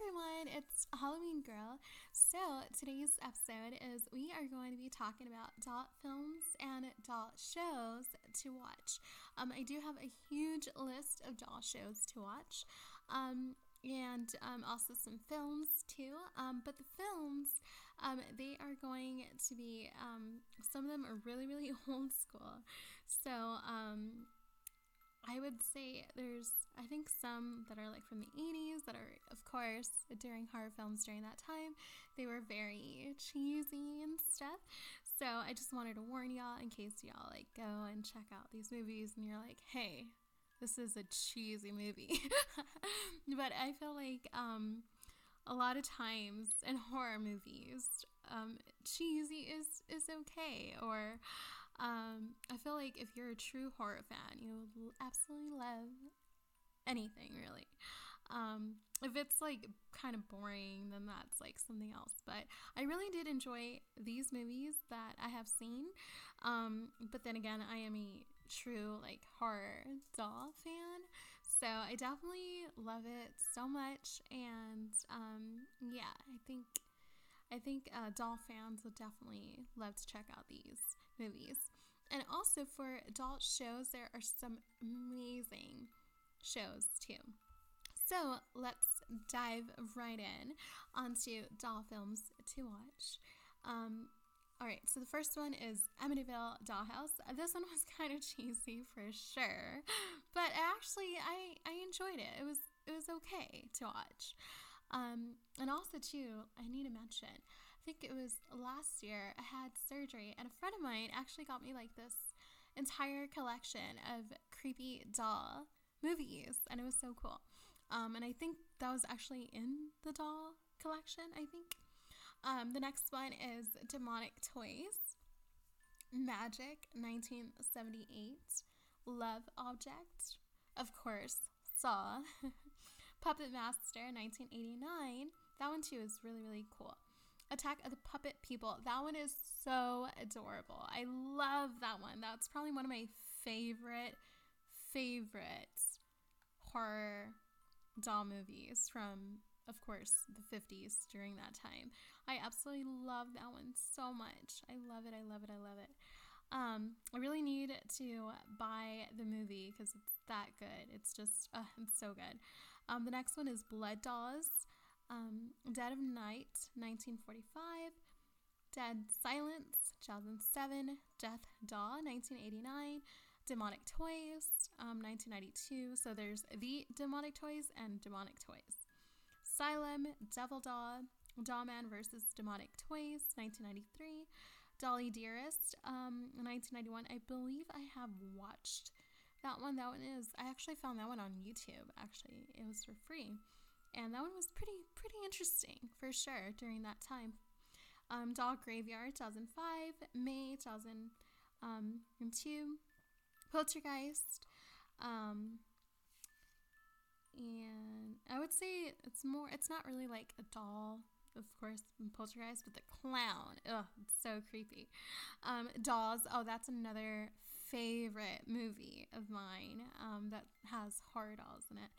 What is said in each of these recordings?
everyone, it's Halloween Girl. So, today's episode is we are going to be talking about doll films and doll shows to watch. Um, I do have a huge list of doll shows to watch. Um, and um, also some films too. Um, but the films, um, they are going to be um, some of them are really really old school. So um, I would say there's, I think, some that are like from the 80s that are, of course, during horror films during that time, they were very cheesy and stuff. So I just wanted to warn y'all in case y'all like go and check out these movies and you're like, hey, this is a cheesy movie. but I feel like um, a lot of times in horror movies, um, cheesy is is okay. Or um, I feel like if you're a true horror fan, you absolutely love anything really. Um, if it's like kind of boring, then that's like something else. But I really did enjoy these movies that I have seen. Um, but then again, I am a true like horror doll fan, so I definitely love it so much. And um, yeah, I think I think uh, doll fans would definitely love to check out these movies. And also for adult shows, there are some amazing shows too. So let's dive right in onto doll films to watch. Um, all right, so the first one is Amityville Dollhouse. This one was kind of cheesy for sure, but actually I I enjoyed it. It was it was okay to watch. Um, and also, too, I need to mention, think it was last year, I had surgery, and a friend of mine actually got me like this entire collection of creepy doll movies, and it was so cool. Um, and I think that was actually in the doll collection, I think. Um, the next one is Demonic Toys, Magic 1978, Love Object, of course, Saw. Puppet Master 1989. That one too is really, really cool. Attack of the Puppet People. That one is so adorable. I love that one. That's probably one of my favorite, favorite horror doll movies from, of course, the 50s during that time. I absolutely love that one so much. I love it. I love it. I love it. Um, I really need to buy the movie because it's that good. It's just, uh, it's so good. Um, the next one is Blood Dolls, um, Dead of Night, 1945, Dead Silence, 2007, Death Doll, 1989, Demonic Toys, um, 1992. So there's the Demonic Toys and Demonic Toys. Asylum, Devil Doll, Dollman versus Demonic Toys, 1993. Dolly Dearest, um, 1991. I believe I have watched that one. That one is. I actually found that one on YouTube. Actually, it was for free, and that one was pretty pretty interesting for sure during that time. Um, Doll Graveyard, 2005. May 2002. Um, Poltergeist. Um, and I would say it's more. It's not really like a doll of course, Poltergeist, but the clown. Ugh, it's so creepy. Um, Dolls. Oh, that's another favorite movie of mine um, that has horror dolls in it.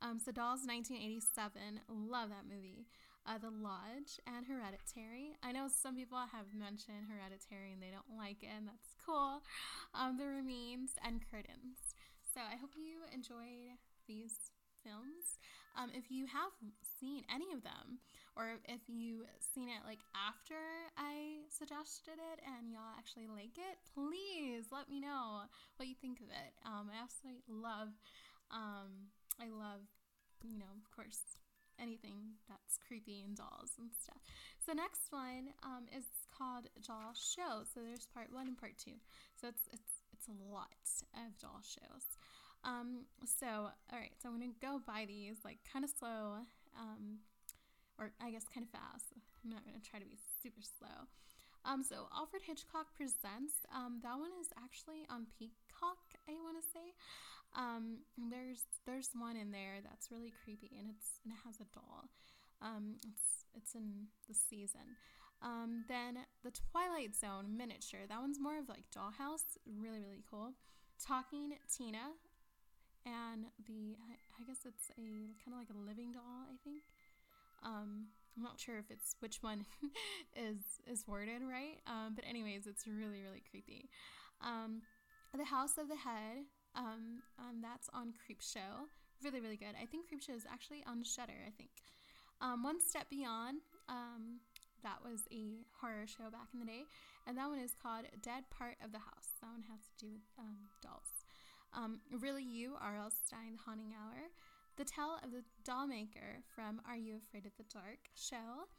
Um, so Dolls 1987. Love that movie. Uh, the Lodge and Hereditary. I know some people have mentioned Hereditary and they don't like it, and that's cool. Um, the Remains and Curtains. So I hope you enjoyed these films. Um, if you have seen any of them, or if you've seen it like after I suggested it and y'all actually like it, please let me know what you think of it. Um, I absolutely love, um, I love, you know, of course, anything that's creepy and dolls and stuff. So next one um, is called Doll Show. So there's part one and part two. So it's it's it's a lot of doll shows. Um, so, all right, so I'm gonna go by these like kind of slow, um, or I guess kind of fast. I'm not gonna try to be super slow. Um, so Alfred Hitchcock presents. Um, that one is actually on Peacock. I want to say. Um, there's there's one in there that's really creepy, and it's and it has a doll. Um, it's it's in the season. Um, then the Twilight Zone miniature. That one's more of like Dollhouse. Really really cool. Talking Tina and the I guess it's a kind of like a living doll, I think. Um, I'm not sure if it's which one is is worded right, um, but anyways, it's really really creepy. Um, the House of the Head, um, um, that's on Creepshow. Really really good. I think Creepshow is actually on Shudder. I think. Um, one Step Beyond, um, that was a horror show back in the day, and that one is called Dead Part of the House. That one has to do with um, dolls. Um, really You, R.L. Stine, The Haunting Hour. The Tale of the Dollmaker from Are You Afraid of the Dark show.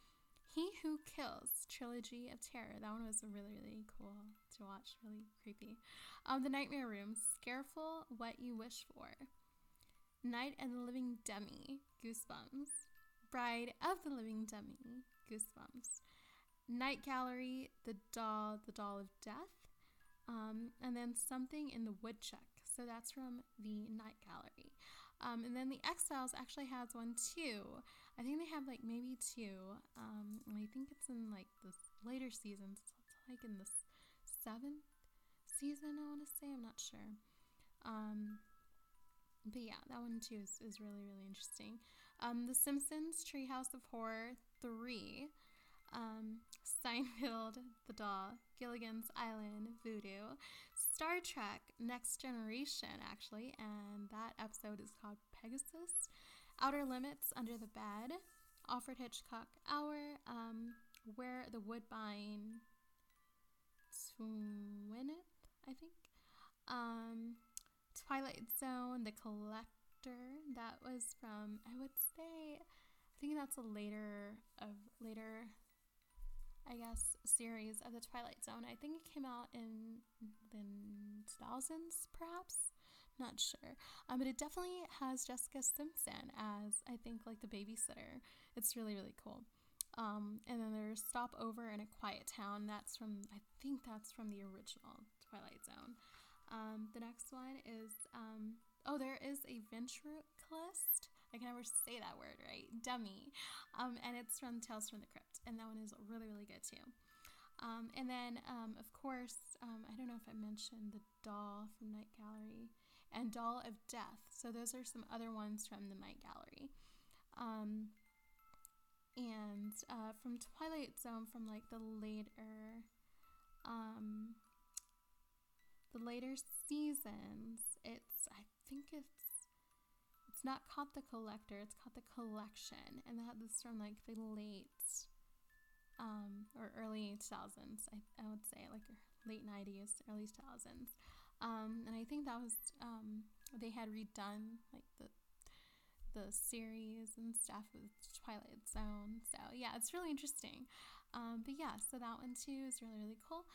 He Who Kills Trilogy of Terror. That one was really, really cool to watch, really creepy. Um, the Nightmare Room, Scareful What You Wish For. Night and the Living Dummy, Goosebumps. Bride of the Living Dummy, Goosebumps. Night Gallery, The Doll, The Doll of Death. Um, and then Something in the Woodchuck. So that's from the Night Gallery. Um, and then the X-Files actually has one too. I think they have like maybe two. Um, and I think it's in like the later seasons. It's like in the seventh season, I want to say. I'm not sure. Um, but yeah, that one too is, is really, really interesting. Um, the Simpsons Treehouse of Horror 3. Um, Seinfeld, The Doll, Gilligan's Island, Voodoo, Star Trek, Next Generation, actually, and that episode is called Pegasus, Outer Limits, Under the Bed, Alfred Hitchcock Hour, um, Where the Woodbine Twineth, I think, um, Twilight Zone, The Collector, that was from, I would say, I think that's a later of later I guess, series of The Twilight Zone. I think it came out in the 2000s, perhaps. Not sure. Um, but it definitely has Jessica Simpson as, I think, like the babysitter. It's really, really cool. Um, and then there's Stop Over in a Quiet Town. That's from, I think that's from the original Twilight Zone. Um, the next one is, um, oh, there is a ventriloquist. I can never say that word right. Dummy. Um, and it's from Tales from the Crypt. And that one is really, really good too. Um, and then, um, of course, um, I don't know if I mentioned the doll from Night Gallery and Doll of Death. So those are some other ones from the Night Gallery. Um, and uh, from Twilight Zone, from like the later, um, the later seasons, it's I think it's it's not called the collector, it's called the collection. And that this from like the late um, or early 2000s, I, I would say, like late 90s, early 2000s. Um, and I think that was, um, they had redone like the the series and stuff with Twilight Zone. So yeah, it's really interesting. Um, but yeah, so that one too is really really cool.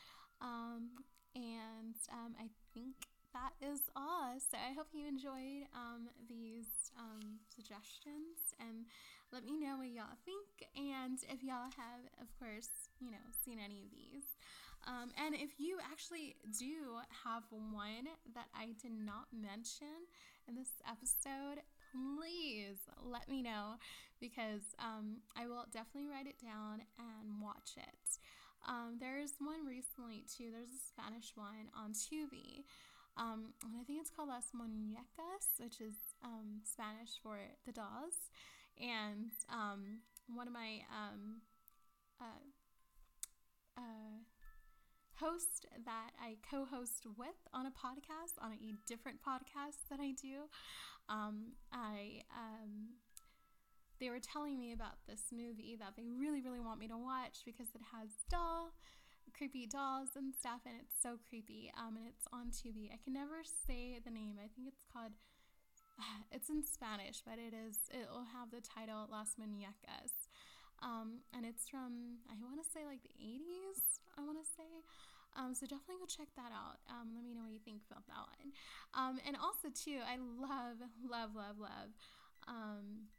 Um, and um, I think that is all. So I hope you enjoyed um, these um, suggestions and let me know what y'all think. And if y'all have, of course, you know, seen any of these. Um, and if you actually do have one that I did not mention in this episode, please let me know because um, I will definitely write it down and watch it. Um, there's one recently too. There's a Spanish one on Tubi um, and I think it's called Las Muñecas, which is um, Spanish for the dolls. And um, one of my um, uh, uh, host that I co-host with on a podcast, on a different podcast that I do, um, I um, they were telling me about this movie that they really, really want me to watch because it has doll creepy dolls and stuff, and it's so creepy. Um, and it's on Tubi. I can never say the name. I think it's called. It's in Spanish, but it is. It will have the title Las Muñecas, um, and it's from I want to say like the 80s. I want to say. Um, so definitely go check that out. Um, let me know what you think about that one. Um, and also too, I love, love, love, love um,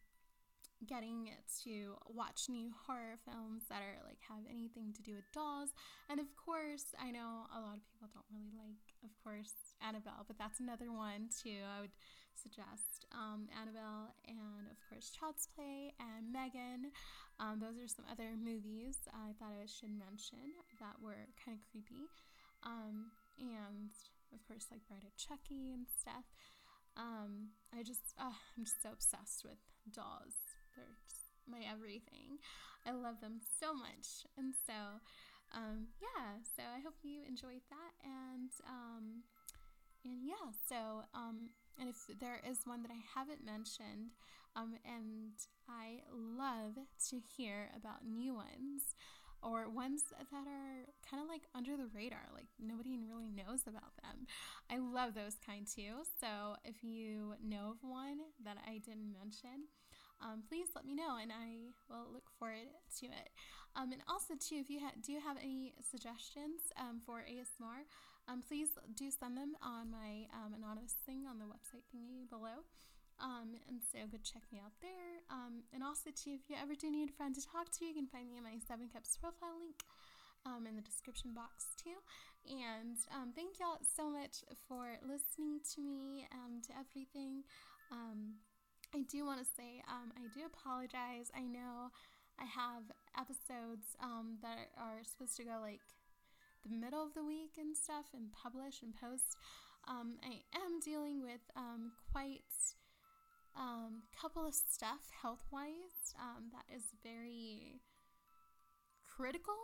getting to watch new horror films that are like have anything to do with dolls. And of course, I know a lot of people don't really like, of course, Annabelle, but that's another one too. I would suggest um, Annabelle and of course Child's Play and Megan. Um, those are some other movies I thought I should mention that were kind of creepy. Um, and of course, like Bride of Chucky and stuff. Um, I just, uh, I'm just so obsessed with dolls they're just my everything. I love them so much. And so, um, yeah, so I hope you enjoyed that. And, um, and yeah, so, um, and if there is one that I haven't mentioned, um, and I love to hear about new ones or ones that are kind of like under the radar, like nobody really knows about them. I love those kind too. So if you know of one that I didn't mention, um, please let me know and I will look forward to it. Um, and also, too, if you ha- do have any suggestions um, for ASMR, um, please do send them on my um, anonymous thing on the website thingy below. Um, and so go check me out there. And also, too, if you ever do need a friend to talk to, you can find me in my Seven Cups profile link in the description box, too. And thank y'all so much for listening to me and everything. I do want to say, um, I do apologize. I know I have episodes um, that are supposed to go like the middle of the week and stuff and publish and post. Um, I am dealing with um, quite um, couple of stuff health wise um, that is very critical.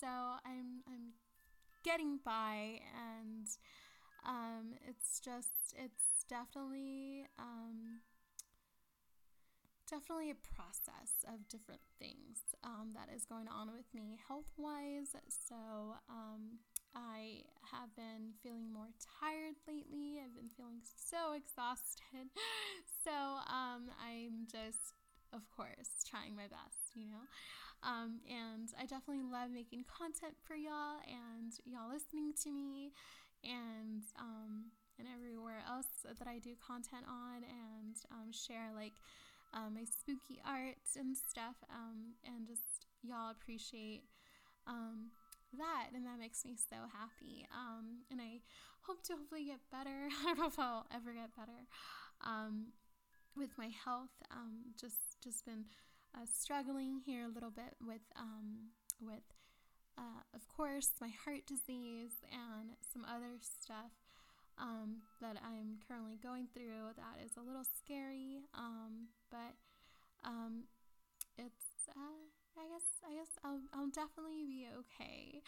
So I'm I'm getting by, and um, it's just it's definitely um, definitely a process of different things um, that is going on with me health wise. So um, I have been feeling more tired lately. I've been feeling so exhausted. so um, I'm just, of course, trying my best, you know. Um, and I definitely love making content for y'all and y'all listening to me and um, and everywhere else that I do content on and um, share like um, my spooky art and stuff um, and just y'all appreciate um, that and that makes me so happy. Um, and i hope to hopefully get better. I don't know if i'll ever get better um, with my health. Um, just just been uh, struggling here a little bit with um, with uh, of course my heart disease and some other stuff um, that i'm currently going through that is a little scary um, but it's uh, I guess I guess I'll I'll definitely be okay.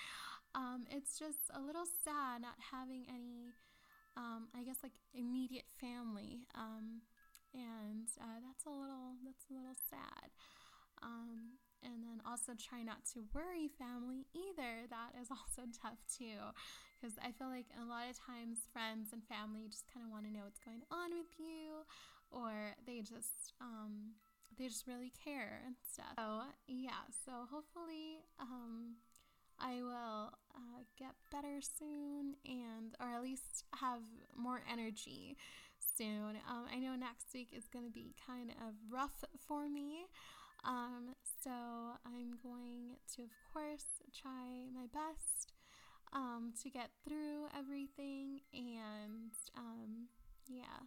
Um, it's just a little sad not having any, um, I guess like immediate family, um, and uh, that's a little that's a little sad. Um, and then also try not to worry family either. That is also tough too, because I feel like a lot of times friends and family just kind of want to know what's going on with you, or they just um, they just really care and stuff. So yeah, so hopefully um, I will uh, get better soon and or at least have more energy soon. Um, I know next week is going to be kind of rough for me. Um, so I'm going to, of course, try my best um, to get through everything and um, yeah.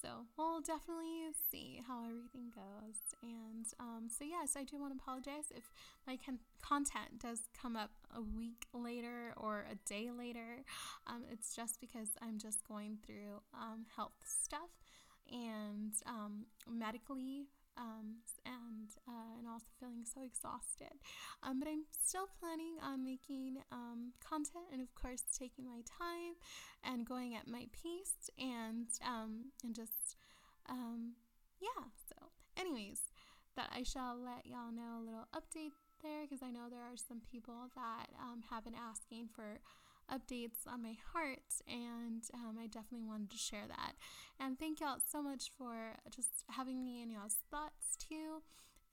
So we'll definitely see how everything goes. And um, so, yes, I do want to apologize if my con- content does come up a week later or a day later. Um, it's just because I'm just going through um, health stuff and um, medically um, and uh, and also feeling so exhausted. Um, but I'm still planning on making um, content and of course taking my time and going at my pace and um, and just um, yeah. So, anyways, that I shall let y'all know a little update there because I know there are some people that um, have been asking for updates on my heart, and um, I definitely wanted to share that. And thank y'all so much for just having me in y'all's thoughts too,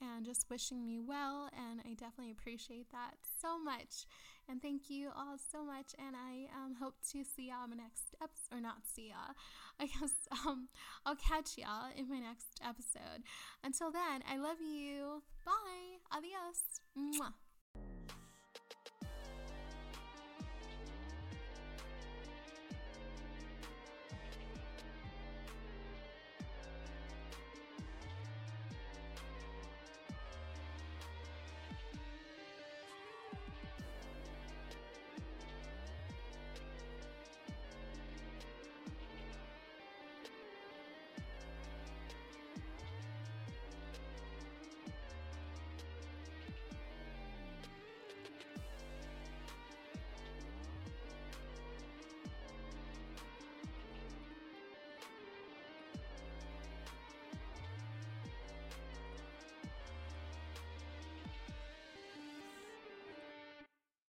and just wishing me well. And I definitely appreciate that so much. And thank you all so much. And I um, hope to see y'all in my next episode, or not see y'all. I guess um, I'll catch y'all in my next episode. Until then, I love you. Bye. Adios. Mwah.